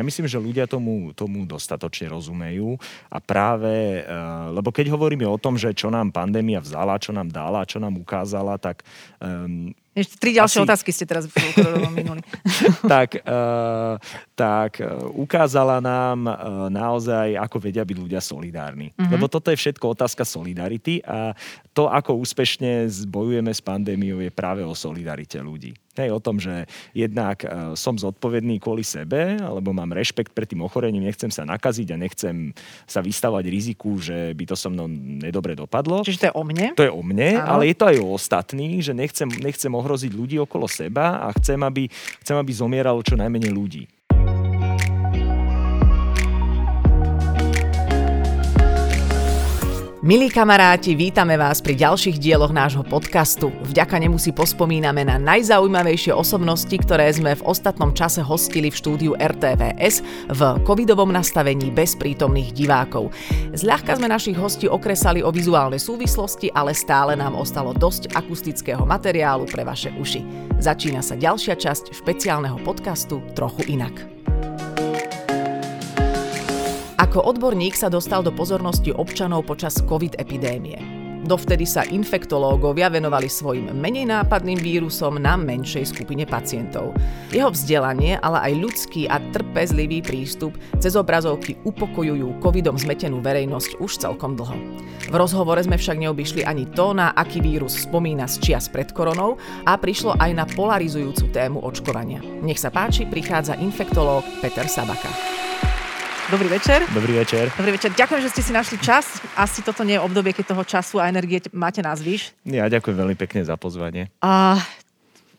Ja myslím, že ľudia tomu, tomu dostatočne rozumejú a práve, uh, lebo keď hovoríme o tom, že čo nám pandémia vzala, čo nám dala, čo nám ukázala, tak um, ešte tri ďalšie Asi... otázky ste teraz minuli. tak, uh, tak uh, ukázala nám uh, naozaj, ako vedia byť ľudia solidárni. Uh-huh. Lebo toto je všetko otázka solidarity a to, ako úspešne bojujeme s pandémiou, je práve o solidarite ľudí. Hej, o tom, že jednak uh, som zodpovedný kvôli sebe, alebo mám rešpekt pred tým ochorením, nechcem sa nakaziť a nechcem sa vystavať riziku, že by to so mnou nedobre dopadlo. Čiže to je o mne? To je o mne, Áno. ale je to aj o ostatných, že nechcem, nechcem ohroziť ľudí okolo seba a chcem, aby, chcem, aby zomieralo čo najmenej ľudí. Milí kamaráti, vítame vás pri ďalších dieloch nášho podcastu. Vďaka nemu si pospomíname na najzaujímavejšie osobnosti, ktoré sme v ostatnom čase hostili v štúdiu RTVS v covidovom nastavení bez prítomných divákov. Zľahka sme našich hostí okresali o vizuálne súvislosti, ale stále nám ostalo dosť akustického materiálu pre vaše uši. Začína sa ďalšia časť špeciálneho podcastu Trochu inak. Ako odborník sa dostal do pozornosti občanov počas COVID epidémie. Dovtedy sa infektológovia venovali svojim menej nápadným vírusom na menšej skupine pacientov. Jeho vzdelanie, ale aj ľudský a trpezlivý prístup cez obrazovky upokojujú covidom zmetenú verejnosť už celkom dlho. V rozhovore sme však neobyšli ani to, na aký vírus spomína z čias pred koronou a prišlo aj na polarizujúcu tému očkovania. Nech sa páči, prichádza infektológ Peter Sabaka. Dobrý večer. Dobrý večer. Dobrý večer. Ďakujem, že ste si našli čas. Asi toto nie je obdobie, keď toho času a energie máte nás výš. Ja ďakujem veľmi pekne za pozvanie. A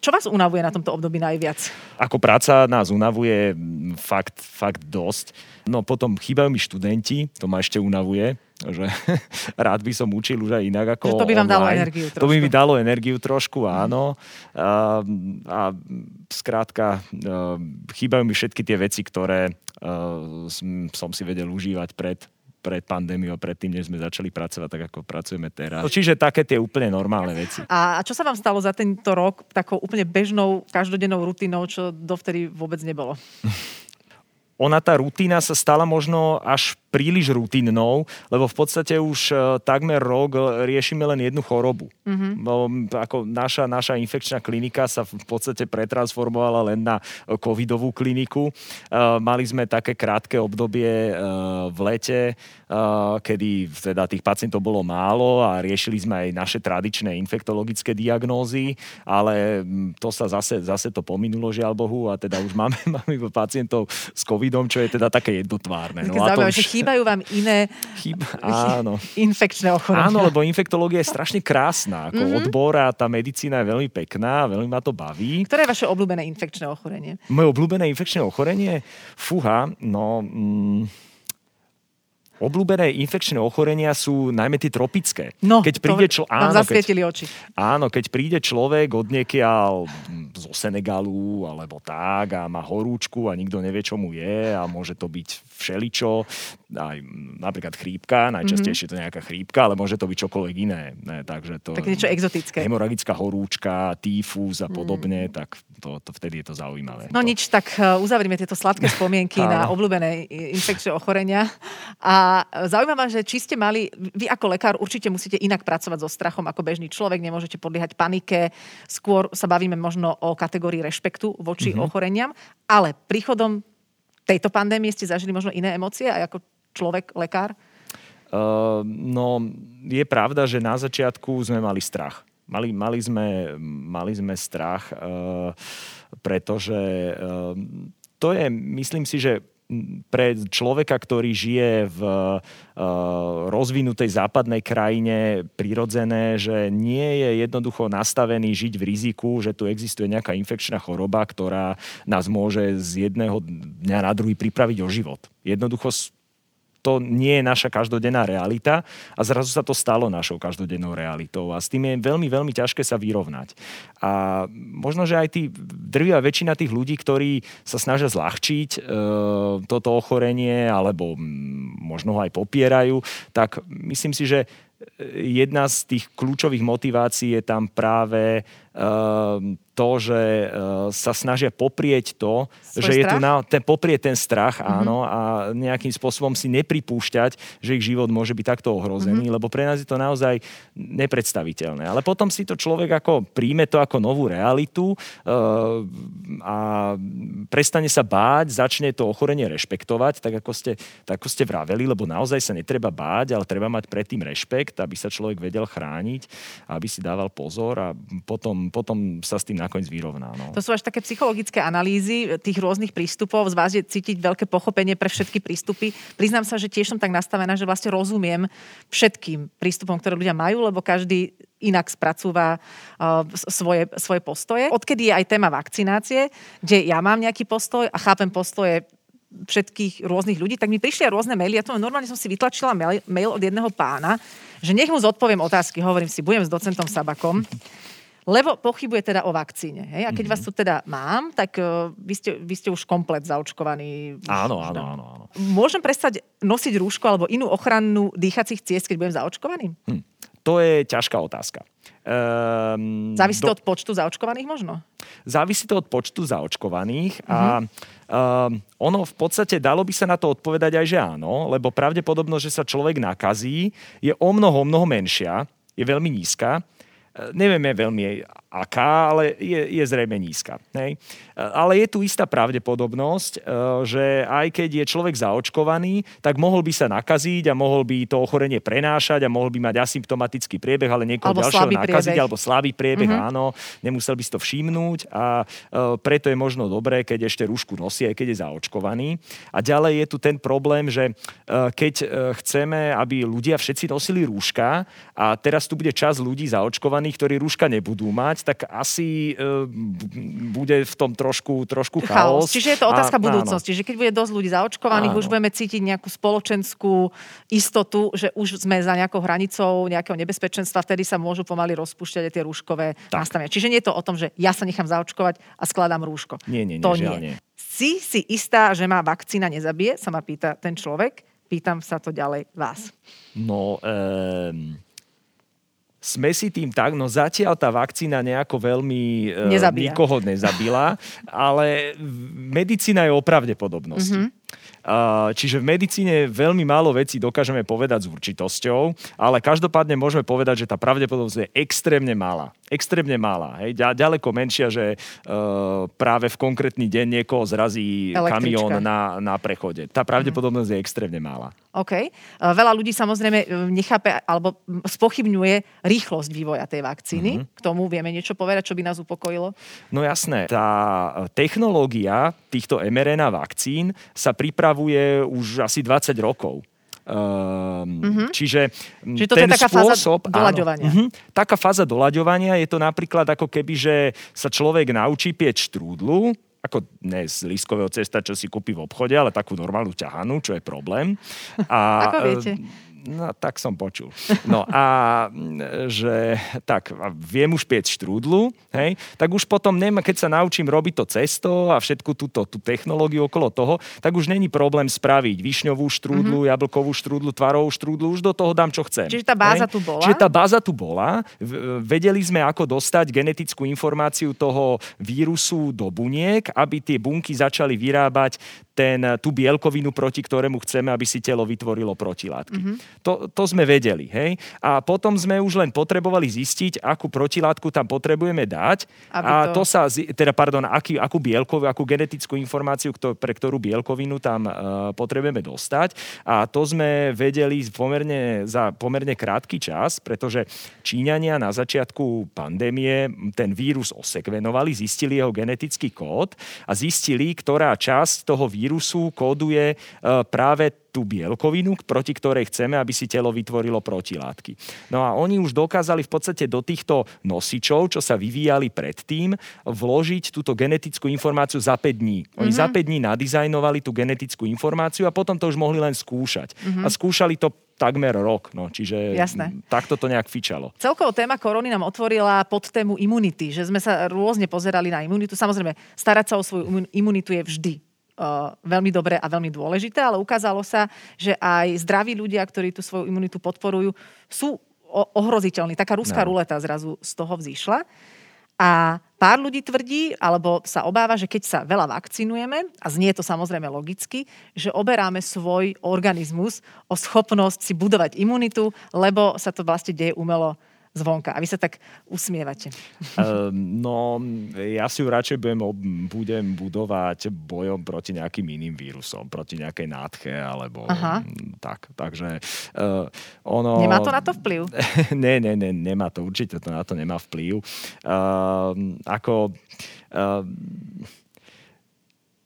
čo vás unavuje na tomto období najviac? Ako práca nás unavuje fakt, fakt dosť. No potom chýbajú mi študenti, to ma ešte unavuje že rád by som učil už aj inak ako že to by vám online. dalo energiu trošku. To by mi dalo energiu trošku, áno. A, a skrátka, chýbajú mi všetky tie veci, ktoré som si vedel užívať pred pred pandémiou, predtým, než sme začali pracovať tak, ako pracujeme teraz. Čiže také tie úplne normálne veci. A čo sa vám stalo za tento rok takou úplne bežnou, každodennou rutinou, čo dovtedy vôbec nebolo? ona tá rutina sa stala možno až príliš rutinnou, lebo v podstate už e, takmer rok riešime len jednu chorobu. Mm-hmm. Ako naša, naša infekčná klinika sa v podstate pretransformovala len na covidovú kliniku. E, mali sme také krátke obdobie e, v lete, kedy teda tých pacientov bolo málo a riešili sme aj naše tradičné infektologické diagnózy, ale to sa zase, zase to pominulo, žiaľ Bohu, a teda už máme, máme pacientov s covidom, čo je teda také jednotvárne. No, a to už chýbajú vám iné Chýba, áno. infekčné ochorenia. Áno, lebo infektológia je strašne krásna ako mm-hmm. odbor a tá medicína je veľmi pekná, veľmi ma to baví. Ktoré je vaše obľúbené infekčné ochorenie? Moje obľúbené infekčné ochorenie? Fúha, no... Mm, Obľúbené infekčné ochorenia sú najmä tie tropické. No, keď príde člo... áno, keď, oči. Áno, keď príde človek od niekiaľ zo Senegalu alebo tak a má horúčku a nikto nevie, čo mu je a môže to byť všeličo, aj napríklad chrípka, najčastejšie mm-hmm. to nejaká chrípka, ale môže to byť čokoľvek iné. Ne, takže to, tak niečo exotické. Hemoragická horúčka, týfus a mhm. podobne, mm. tak to, to vtedy je to zaujímavé. No to... nič, tak uh, uzavrieme tieto sladké spomienky na obľúbené infekčné ochorenia. A zaujímavé, že či ste mali, vy ako lekár určite musíte inak pracovať so strachom ako bežný človek, nemôžete podliehať panike, skôr sa bavíme možno o kategórii rešpektu voči mm-hmm. ochoreniam, ale príchodom tejto pandémie ste zažili možno iné emócie aj ako človek, lekár? Uh, no, je pravda, že na začiatku sme mali strach. Mali, mali, sme, mali sme strach, uh, pretože uh, to je, myslím si, že pre človeka, ktorý žije v uh, rozvinutej západnej krajine prirodzené, že nie je jednoducho nastavený žiť v riziku, že tu existuje nejaká infekčná choroba, ktorá nás môže z jedného dňa na druhý pripraviť o život. Jednoducho to nie je naša každodenná realita a zrazu sa to stalo našou každodennou realitou a s tým je veľmi, veľmi ťažké sa vyrovnať. A možno, že aj tí drvia väčšina tých ľudí, ktorí sa snažia zľahčiť e, toto ochorenie alebo možno ho aj popierajú, tak myslím si, že jedna z tých kľúčových motivácií je tam práve to, že uh, sa snažia poprieť to, Svoj že je strach? tu na, ten, poprieť ten strach, Mhm. áno, a nejakým spôsobom si nepripúšťať, že ich život môže byť takto ohrozený, Mhm. lebo pre nás je to naozaj nepredstaviteľné. Ale potom si to človek ako príjme to ako novú realitu uh, a prestane sa báť, začne to ochorenie rešpektovať, tak ako ste, tak ako ste vraveli, lebo naozaj sa netreba báť, ale treba mať predtým rešpekt, aby sa človek vedel chrániť, aby si dával pozor a potom, potom sa s tým nakoniec vyrovná. No. To sú až také psychologické analýzy tých rôznych prístupov. Z vás je cítiť veľké pochopenie pre všetky prístupy. Priznám sa, že tiež som tak nastavená, že vlastne rozumiem všetkým prístupom, ktoré ľudia majú, lebo každý inak spracúva uh, svoje, svoje postoje. Odkedy je aj téma vakcinácie, kde ja mám nejaký postoj a chápem postoje všetkých rôznych ľudí, tak mi prišli rôzne maily. Ja to normálne som si vytlačila mail, mail od jedného pána, že nech mu zodpoviem otázky. Hovorím si, budem s docentom Sabakom. Lebo pochybuje teda o vakcíne. Hej? A keď Mhm. vás tu teda mám, tak uh, vy, ste, vy ste už komplet zaočkovaní. Áno, áno, dá- áno, áno. Môžem prestať nosiť rúško alebo inú ochrannú dýchacích ciest, keď budem zaočkovaný? Hm. To je ťažká otázka. Um, Závisí to od počtu zaočkovaných možno? Závisí to od počtu zaočkovaných a Mhm. um, ono v podstate dalo by sa na to odpovedať aj, že áno, lebo pravdepodobnosť, že sa človek nakazí, je o mnoho, o mnoho menšia, je veľmi nízka. Nevieme veľmi aká, ale je, je zrejme nízka. Hej. Ale je tu istá pravdepodobnosť, e, že aj keď je človek zaočkovaný, tak mohol by sa nakaziť a mohol by to ochorenie prenášať a mohol by mať asymptomatický priebeh, ale niekoho Alebo ďalšieho nakaziť, priebeh. alebo slabý priebeh, mm-hmm. áno, nemusel by si to všimnúť a e, preto je možno dobré, keď ešte rúšku nosí, aj keď je zaočkovaný. A ďalej je tu ten problém, že e, keď chceme, aby ľudia všetci nosili rúška a teraz tu bude čas ľudí zaočkovaných, ktorí rúška nebudú mať, tak asi e, bude v tom trošku, trošku chaos. Čiže je to otázka A- budúcnosti. Že keď bude dosť ľudí zaočkovaných, Áno. už budeme cítiť nejakú spoločenskú istotu, že už sme za nejakou hranicou nejakého nebezpečenstva, vtedy sa môžu pomaly rozpúšťať aj tie rúškové Tak. nastavenia. Čiže nie je to o tom, že ja sa nechám zaočkovať a skladám rúško. Nie, nie, nie, to nie. Si si istá, že má vakcína nezabije, sa ma pýta ten človek. Pýtam sa to ďalej vás. No, um, sme si tým tak, no zatiaľ tá vakcína nejako veľmi e, Nezabíja. nikoho nezabila, ale medicína je o pravdepodobnosti. Mhm. Mm-hmm. Čiže v medicíne veľmi málo vecí dokážeme povedať s určitosťou, ale každopádne môžeme povedať, že tá pravdepodobnosť je extrémne malá. Extrémne malá. Hej? Ďa- Ďaleko menšia, že e, práve v konkrétny deň niekoho zrazí Električka. kamión na, na prechode. Tá pravdepodobnosť je extrémne malá. OK. E, Veľa ľudí samozrejme e, nechápe alebo spochybňuje rýchlosť vývoja tej vakcíny. Mhm. K tomu vieme niečo povedať, čo by nás upokojilo? No jasné, tá technológia týchto mRNA vakcín sa pripravuje už asi 20 rokov. Mm-hmm. Čiže. Čiže je ten taká fáza spôsob, doľaďovania. Áno, uh-huh, taká fáza doľaďovania je to napríklad ako keby, že sa človek naučí pieť štrúdlu, ako ne z lískového cesta, čo si kúpi v obchode, ale takú normálnu ťahanú, čo je problém. A, Ako viete? No, tak som počul. No a že tak, viem už piec štrúdlu, hej, tak už potom, nema, keď sa naučím robiť to cesto a všetku túto tú technológiu okolo toho, tak už není problém spraviť višňovú štrúdlu, mm-hmm. jablkovú štrúdlu, tvarovú štrúdlu, už do toho dám, čo chcem. Čiže tá báza hej. tu bola? Čiže tá báza tu bola. Vedeli sme, ako dostať genetickú informáciu toho vírusu do buniek, aby tie bunky začali vyrábať ten, tú bielkovinu, proti ktorému chceme, aby si telo vytvorilo protilátky. Mhm. Mm-hmm. To, to sme vedeli. Hej? A potom sme už len potrebovali zistiť, akú protilátku tam potrebujeme dať. Aby a to- to sa, teda pardon, aký, akú bielkovinu, akú genetickú informáciu, kto, pre ktorú bielkovinu tam uh, potrebujeme dostať. A to sme vedeli pomerne, za pomerne krátky čas, pretože Číňania na začiatku pandémie ten vírus osekvenovali, zistili jeho genetický kód a zistili, ktorá časť toho vírusu kóduje uh, práve tú bielkovinu, proti ktorej chceme, aby si telo vytvorilo protilátky. No a oni už dokázali v podstate do týchto nosičov, čo sa vyvíjali predtým, vložiť túto genetickú informáciu za 5 dní. Oni mm-hmm. za 5 dní nadizajnovali tú genetickú informáciu a potom to už mohli len skúšať. Mm-hmm. A skúšali to takmer rok, no, čiže Jasné. takto to nejak fičalo. Celkovo téma korony nám otvorila pod tému imunity, že sme sa rôzne pozerali na imunitu. Samozrejme, starať sa o svoju imun- imunitu je vždy veľmi dobré a veľmi dôležité, ale ukázalo sa, že aj zdraví ľudia, ktorí tú svoju imunitu podporujú, sú ohroziteľní. Taká ruská No. ruleta zrazu z toho vzýšla. A pár ľudí tvrdí, alebo sa obáva, že keď sa veľa vakcinujeme, a znie to samozrejme logicky, že oberáme svoj organizmus o schopnosť si budovať imunitu, lebo sa to vlastne deje umelo zvonka. A vy sa tak usmievate. Uh, no, ja si ju radšej budem, budem budovať bojom proti nejakým iným vírusom, proti nejakej nádche, alebo Aha. tak. Takže uh, ono... Nemá to na to vplyv? ne, ne, ne, nemá to, určite to na to nemá vplyv. Uh, ako... Uh,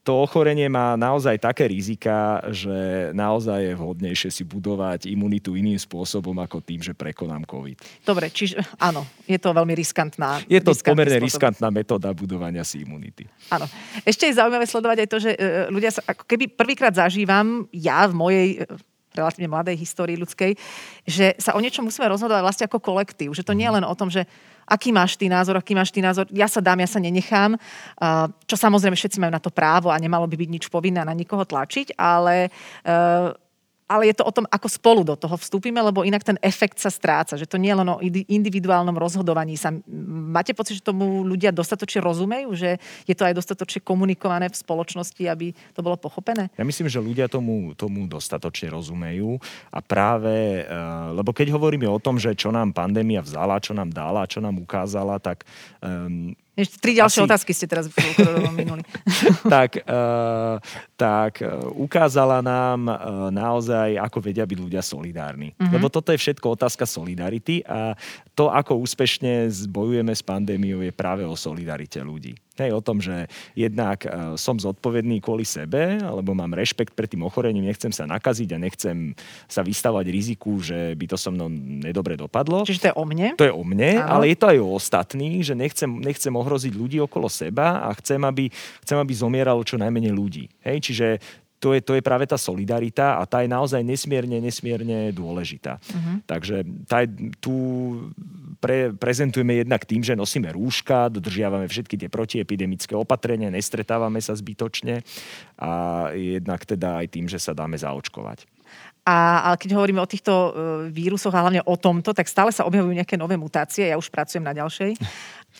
to ochorenie má naozaj také rizika, že naozaj je vhodnejšie si budovať imunitu iným spôsobom ako tým, že prekonám COVID. Dobre, čiže áno, je to veľmi riskantná. Je to pomerne spôsob. riskantná metóda budovania si imunity. Áno. Ešte je zaujímavé sledovať aj to, že e, ľudia sa, ako keby prvýkrát zažívam ja v mojej e, relatívne mladej histórii ľudskej, že sa o niečom musíme rozhodovať vlastne ako kolektív. Že to nie je len o tom, že aký máš ty názor, aký máš ty názor, ja sa dám, ja sa nenechám, čo samozrejme všetci majú na to právo a nemalo by byť nič povinné na nikoho tlačiť, ale ale je to o tom, ako spolu do toho vstúpime, lebo inak ten efekt sa stráca, že to nie je len o individuálnom rozhodovaní sa. Máte pocit, že tomu ľudia dostatočne rozumejú, že je to aj dostatočne komunikované v spoločnosti, aby to bolo pochopené? Ja myslím, že ľudia tomu, tomu dostatočne rozumejú a práve, uh, lebo keď hovoríme o tom, že čo nám pandémia vzala, čo nám dala, čo nám ukázala, tak um, ešte tri ďalšie Asi... otázky ste teraz minuli. tak, uh, tak uh, ukázala nám uh, naozaj, ako vedia byť ľudia solidárni. Uh-huh. Lebo toto je všetko otázka solidarity a to, ako úspešne zbojujeme s pandémiou, je práve o solidarite ľudí. Hej, o tom, že jednak uh, som zodpovedný kvôli sebe, alebo mám rešpekt pred tým ochorením, nechcem sa nakaziť a nechcem sa vystavať riziku, že by to so mnou nedobre dopadlo. Čiže to je o mne? To je o mne, Áno. ale je to aj o ostatných, že nechcem, nechcem ohroziť ľudí okolo seba a chcem, aby, chcem, aby zomieralo čo najmenej ľudí. Hej, čiže to je, to je práve tá solidarita a tá je naozaj nesmierne, nesmierne dôležitá. Uh-huh. Takže tá je, tu pre, prezentujeme jednak tým, že nosíme rúška, dodržiavame všetky tie protiepidemické opatrenia, nestretávame sa zbytočne a jednak teda aj tým, že sa dáme zaočkovať. A, ale keď hovoríme o týchto uh, vírusoch a hlavne o tomto, tak stále sa objavujú nejaké nové mutácie. Ja už pracujem na ďalšej.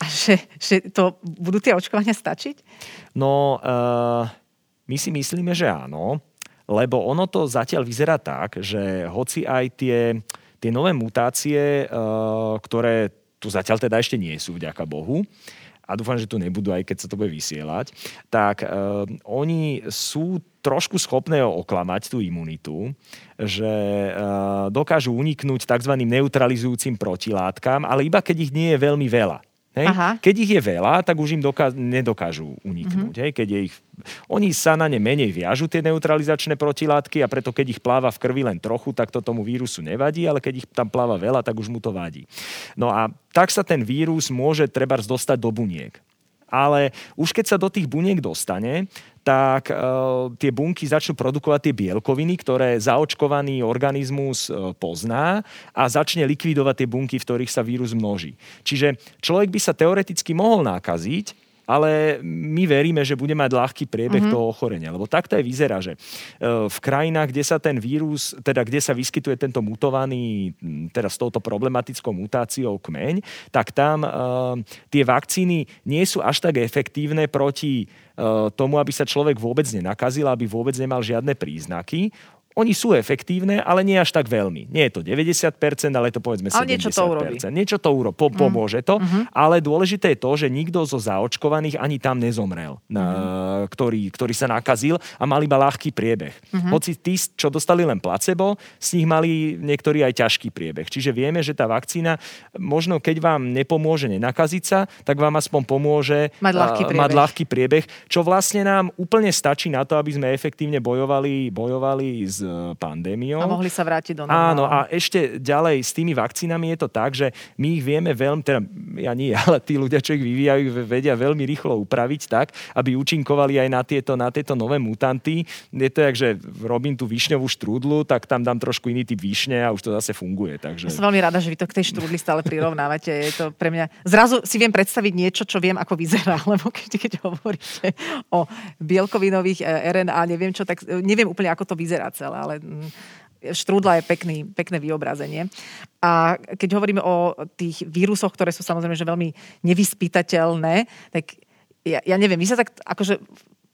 A že, že to budú tie očkovania stačiť? No, uh, my si myslíme, že áno, lebo ono to zatiaľ vyzerá tak, že hoci aj tie, tie nové mutácie, uh, ktoré tu zatiaľ teda ešte nie sú, vďaka Bohu, a dúfam, že tu nebudú, aj keď sa to bude vysielať, tak uh, oni sú trošku schopné oklamať tú imunitu, že uh, dokážu uniknúť tzv. neutralizujúcim protilátkam, ale iba keď ich nie je veľmi veľa. Hej? Keď ich je veľa, tak už im doká- nedokážu uniknúť. Mm-hmm. Hej? Keď je ich... Oni sa na ne menej viažu, tie neutralizačné protilátky, a preto keď ich pláva v krvi len trochu, tak to tomu vírusu nevadí, ale keď ich tam pláva veľa, tak už mu to vadí. No a tak sa ten vírus môže treba dostať do buniek. Ale už keď sa do tých buniek dostane, tak e, tie bunky začnú produkovať tie bielkoviny, ktoré zaočkovaný organizmus e, pozná a začne likvidovať tie bunky, v ktorých sa vírus množí. Čiže človek by sa teoreticky mohol nakaziť, ale my veríme, že bude mať ľahký priebeh mm-hmm. toho ochorenia. Lebo takto aj vyzerá, že e, v krajinách, kde sa ten vírus, teda kde sa vyskytuje tento mutovaný, teda s touto problematickou mutáciou kmeň, tak tam uh, tie vakcíny nie sú až tak efektívne proti uh, tomu, aby sa človek vôbec nenakazil, aby vôbec nemal žiadne príznaky. Oni sú efektívne, ale nie až tak veľmi. Nie je to 90%, ale je to povedzme ale 70%. niečo to urobí. Niečo to uro, po, mm. pomôže to, mm-hmm. ale dôležité je to, že nikto zo zaočkovaných ani tam nezomrel, na, mm-hmm. ktorý, ktorý sa nakazil a mal iba ľahký priebeh. Mm-hmm. Hoci tí, čo dostali len placebo, z nich mali niektorí aj ťažký priebeh. Čiže vieme, že tá vakcína, možno keď vám nepomôže nenakaziť sa, tak vám aspoň pomôže mať ľahký priebeh, mať ľahký priebeh čo vlastne nám úplne stačí na to, aby sme efektívne bojovali, bojovali s pandémiou. A mohli sa vrátiť do normálu. Áno, a ešte ďalej s tými vakcínami je to tak, že my ich vieme veľmi, teda ja nie, ale tí ľudia, čo ich vyvíjajú, vedia veľmi rýchlo upraviť tak, aby účinkovali aj na tieto, na tieto nové mutanty. Je to jak, že robím tú višňovú štrúdlu, tak tam dám trošku iný typ višne a už to zase funguje. Takže... Ja som veľmi rada, že vy to k tej štrúdli stále prirovnávate. Je to pre mňa... Zrazu si viem predstaviť niečo, čo viem, ako vyzerá, lebo keď, keď hovoríte o bielkovinových eh, RNA, neviem čo, tak eh, neviem úplne, ako to vyzerá celé ale mm, štrúdla je pekný, pekné vyobrazenie. A keď hovoríme o tých vírusoch, ktoré sú samozrejme že veľmi nevyspytateľné, tak ja, ja neviem, vy sa tak akože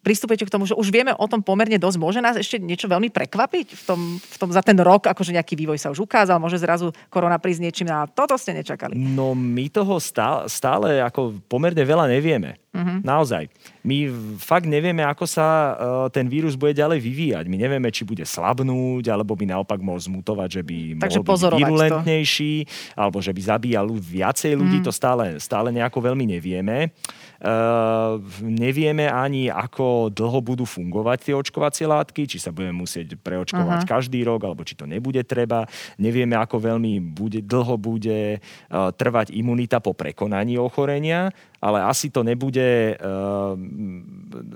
pristupujete k tomu, že už vieme o tom pomerne dosť. Môže nás ešte niečo veľmi prekvapiť v tom, v tom za ten rok, akože nejaký vývoj sa už ukázal, môže zrazu korona prísť niečím a toto ste nečakali. No my toho stále, stále ako pomerne veľa nevieme. Uh-huh. Naozaj. My fakt nevieme, ako sa uh, ten vírus bude ďalej vyvíjať. My nevieme, či bude slabnúť, alebo by naopak mohol zmutovať, že by Takže mohol byť virulentnejší, to. alebo že by zabíjal viacej ľudí. Uh-huh. To stále, stále nejako veľmi nevieme. Uh, nevieme ani, ako dlho budú fungovať tie očkovacie látky, či sa budeme musieť preočkovať uh-huh. každý rok, alebo či to nebude treba. Nevieme, ako veľmi bude, dlho bude uh, trvať imunita po prekonaní ochorenia ale asi to nebude, uh,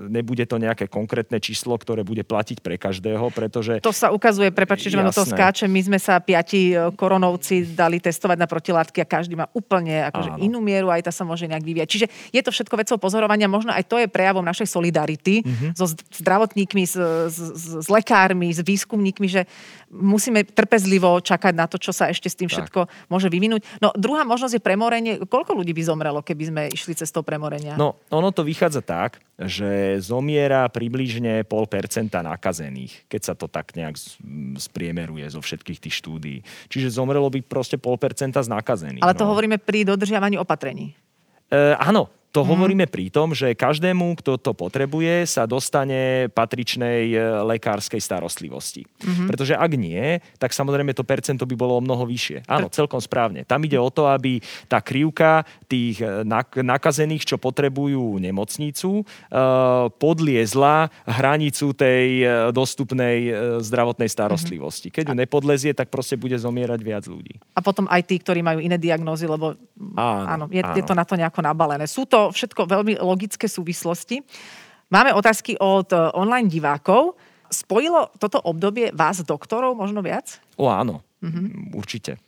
nebude to nejaké konkrétne číslo, ktoré bude platiť pre každého, pretože... To sa ukazuje, prepačte, že vám to skáče, my sme sa piati e, koronovci dali testovať na protilátky a každý má úplne akože inú mieru, aj tá sa môže nejak vyvíjať. Čiže je to všetko vecou pozorovania, možno aj to je prejavom našej solidarity mm-hmm. so zdravotníkmi, s, s, s lekármi, s výskumníkmi, že musíme trpezlivo čakať na to, čo sa ešte s tým všetko tak. môže vyvinúť. No druhá možnosť je premorenie. Koľko ľudí by zomrelo, keby sme išli cestou premorenia? No, ono to vychádza tak, že zomiera približne pol percenta nakazených, keď sa to tak nejak spriemeruje zo všetkých tých štúdií. Čiže zomrelo by proste pol percenta z nakazených. Ale to no. hovoríme pri dodržiavaní opatrení. E, áno, to mm. hovoríme pri tom, že každému, kto to potrebuje, sa dostane patričnej e, lekárskej starostlivosti. Mm-hmm. Pretože ak nie, tak samozrejme to percento by bolo o mnoho vyššie. Áno, celkom správne. Tam ide o to, aby tá krivka tých e, nakazených, čo potrebujú nemocnicu, e, podliezla hranicu tej dostupnej zdravotnej starostlivosti. Keď ju mhm. nepodlezie, tak proste bude zomierať viac ľudí. A potom aj tí, ktorí majú iné diagnózy, lebo áno, áno, je, áno. je to na to nejako nabalené. Sú to to všetko veľmi logické súvislosti. Máme otázky od e, online divákov. Spojilo toto obdobie vás, doktorov, možno viac? O áno, mm-hmm. určite.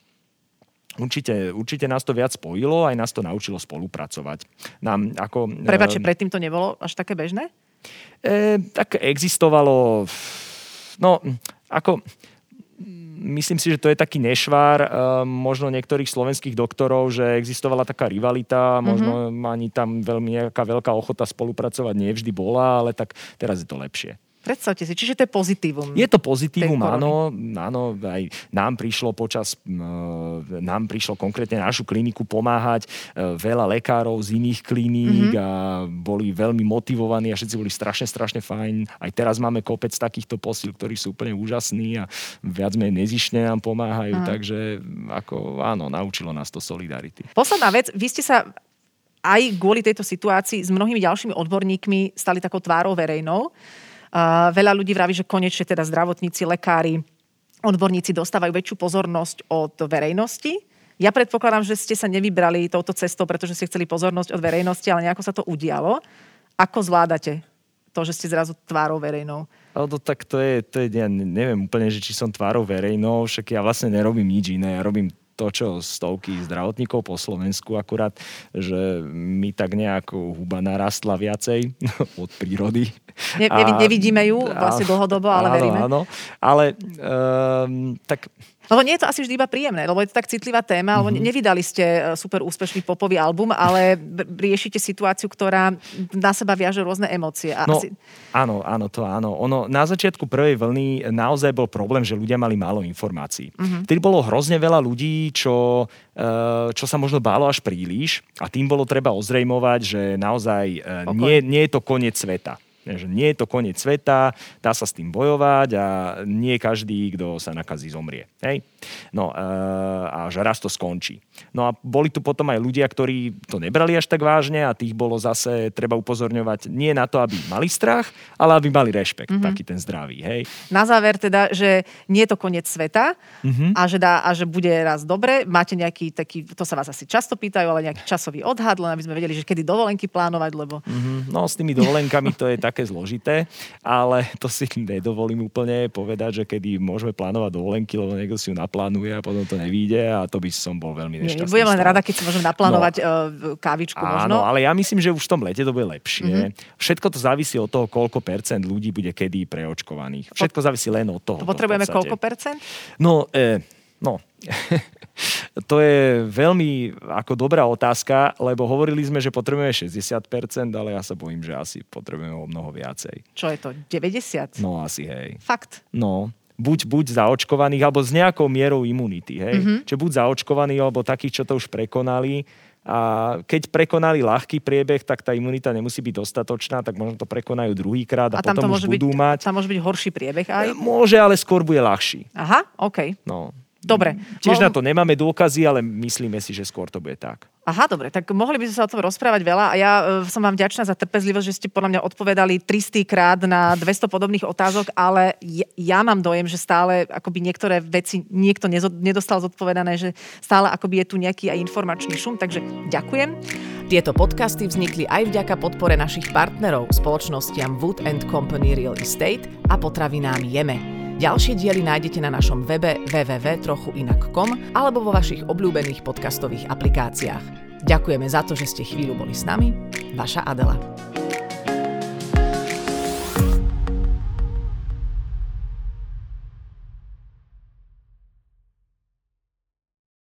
Určite, určite nás to viac spojilo, aj nás to naučilo spolupracovať. Nám ako... Prepače, e, predtým to nebolo až také bežné? E, tak existovalo... No, ako myslím si, že to je taký nešvár uh, možno niektorých slovenských doktorov, že existovala taká rivalita, možno mm-hmm. ani tam veľmi nejaká veľká ochota spolupracovať nevždy bola, ale tak teraz je to lepšie. Predstavte si, čiže to je pozitívum. Je to pozitívum, áno, áno, aj nám prišlo počas, nám prišlo konkrétne našu kliniku pomáhať e, veľa lekárov z iných kliník mm-hmm. a boli veľmi motivovaní a všetci boli strašne, strašne fajn. Aj teraz máme kopec takýchto posil, ktorí sú úplne úžasní a viac menej nezišne nám pomáhajú, Aha. takže ako áno, naučilo nás to solidarity. Posledná vec, vy ste sa aj kvôli tejto situácii s mnohými ďalšími odborníkmi stali takou tvárou verejnou. Veľa ľudí vraví, že konečne teda zdravotníci, lekári, odborníci dostávajú väčšiu pozornosť od verejnosti. Ja predpokladám, že ste sa nevybrali touto cestou, pretože ste chceli pozornosť od verejnosti, ale nejako sa to udialo. Ako zvládate to, že ste zrazu tvárou verejnou? No to, tak to je, to je, ja neviem úplne, že či som tvárou verejnou, však ja vlastne nerobím nič iné, ja robím to, čo stovky zdravotníkov po Slovensku akurát, že mi tak nejako huba narastla viacej od prírody. Ne, a, nevidíme ju vlastne dlhodobo, ale áno, veríme. Áno, ale um, tak lebo nie je to asi vždy iba príjemné, lebo je to tak citlivá téma, lebo mhm. nevydali ste e, super úspešný popový album, ale riešite situáciu, ktorá na seba viaže rôzne emócie. A no, asi... Áno, áno, to áno. Ono, na začiatku prvej vlny naozaj bol problém, že ľudia mali málo informácií. Mm-hmm. Vtedy bolo hrozne veľa ľudí, čo, e, čo sa možno bálo až príliš a tým bolo treba ozrejmovať, že naozaj e, nie, nie je to koniec sveta že nie je to koniec sveta, dá sa s tým bojovať a nie každý, kto sa nakazí, zomrie. Hej? No e, a že raz to skončí. No a boli tu potom aj ľudia, ktorí to nebrali až tak vážne a tých bolo zase treba upozorňovať nie na to, aby mali strach, ale aby mali rešpekt, mm-hmm. taký ten zdravý. Hej? Na záver teda, že nie je to koniec sveta mm-hmm. a, že dá, a že bude raz dobre. Máte nejaký taký, to sa vás asi často pýtajú, ale nejaký časový odhad, len aby sme vedeli, že kedy dovolenky plánovať, lebo... Mm-hmm. No s tými dovolenkami to je tak také zložité, ale to si nedovolím úplne povedať, že kedy môžeme plánovať dovolenky, lebo niekto si ju naplánuje a potom to nevíde a to by som bol veľmi nešťastný. Nie, budem len rada, keď si môžem naplánovať no, kávičku áno, možno. ale ja myslím, že už v tom lete to bude lepšie. Mm-hmm. Všetko to závisí od toho, koľko percent ľudí bude kedy preočkovaných. Všetko závisí len od toho. To potrebujeme koľko percent? No, e, no. to je veľmi ako dobrá otázka, lebo hovorili sme, že potrebujeme 60%, ale ja sa bojím, že asi potrebujeme o mnoho viacej. Čo je to? 90? No asi, hej. Fakt? No, buď, buď zaočkovaných, alebo s nejakou mierou imunity. Hej? Mm-hmm. Čiže buď zaočkovaných, alebo takých, čo to už prekonali. A keď prekonali ľahký priebeh, tak tá imunita nemusí byť dostatočná, tak možno to prekonajú druhýkrát a, a tam potom to môže už budú byť, mať... Tam môže byť horší priebeh aj? Môže, ale skôr bude ľahší. Aha, OK. No, Dobre. Tiež Mo- na to nemáme dôkazy, ale myslíme si, že skôr to bude tak. Aha, dobre, tak mohli by sme sa o tom rozprávať veľa a ja e, som vám vďačná za trpezlivosť, že ste podľa mňa odpovedali 300 krát na 200 podobných otázok, ale ja, ja mám dojem, že stále akoby niektoré veci niekto nezo- nedostal zodpovedané, že stále akoby je tu nejaký aj informačný šum, takže ďakujem. Tieto podcasty vznikli aj vďaka podpore našich partnerov, spoločnostiam Wood Company Real Estate a potravinám Jeme. Ďalšie diely nájdete na našom webe www.trochuinak.com alebo vo vašich obľúbených podcastových aplikáciách. Ďakujeme za to, že ste chvíľu boli s nami. Vaša Adela.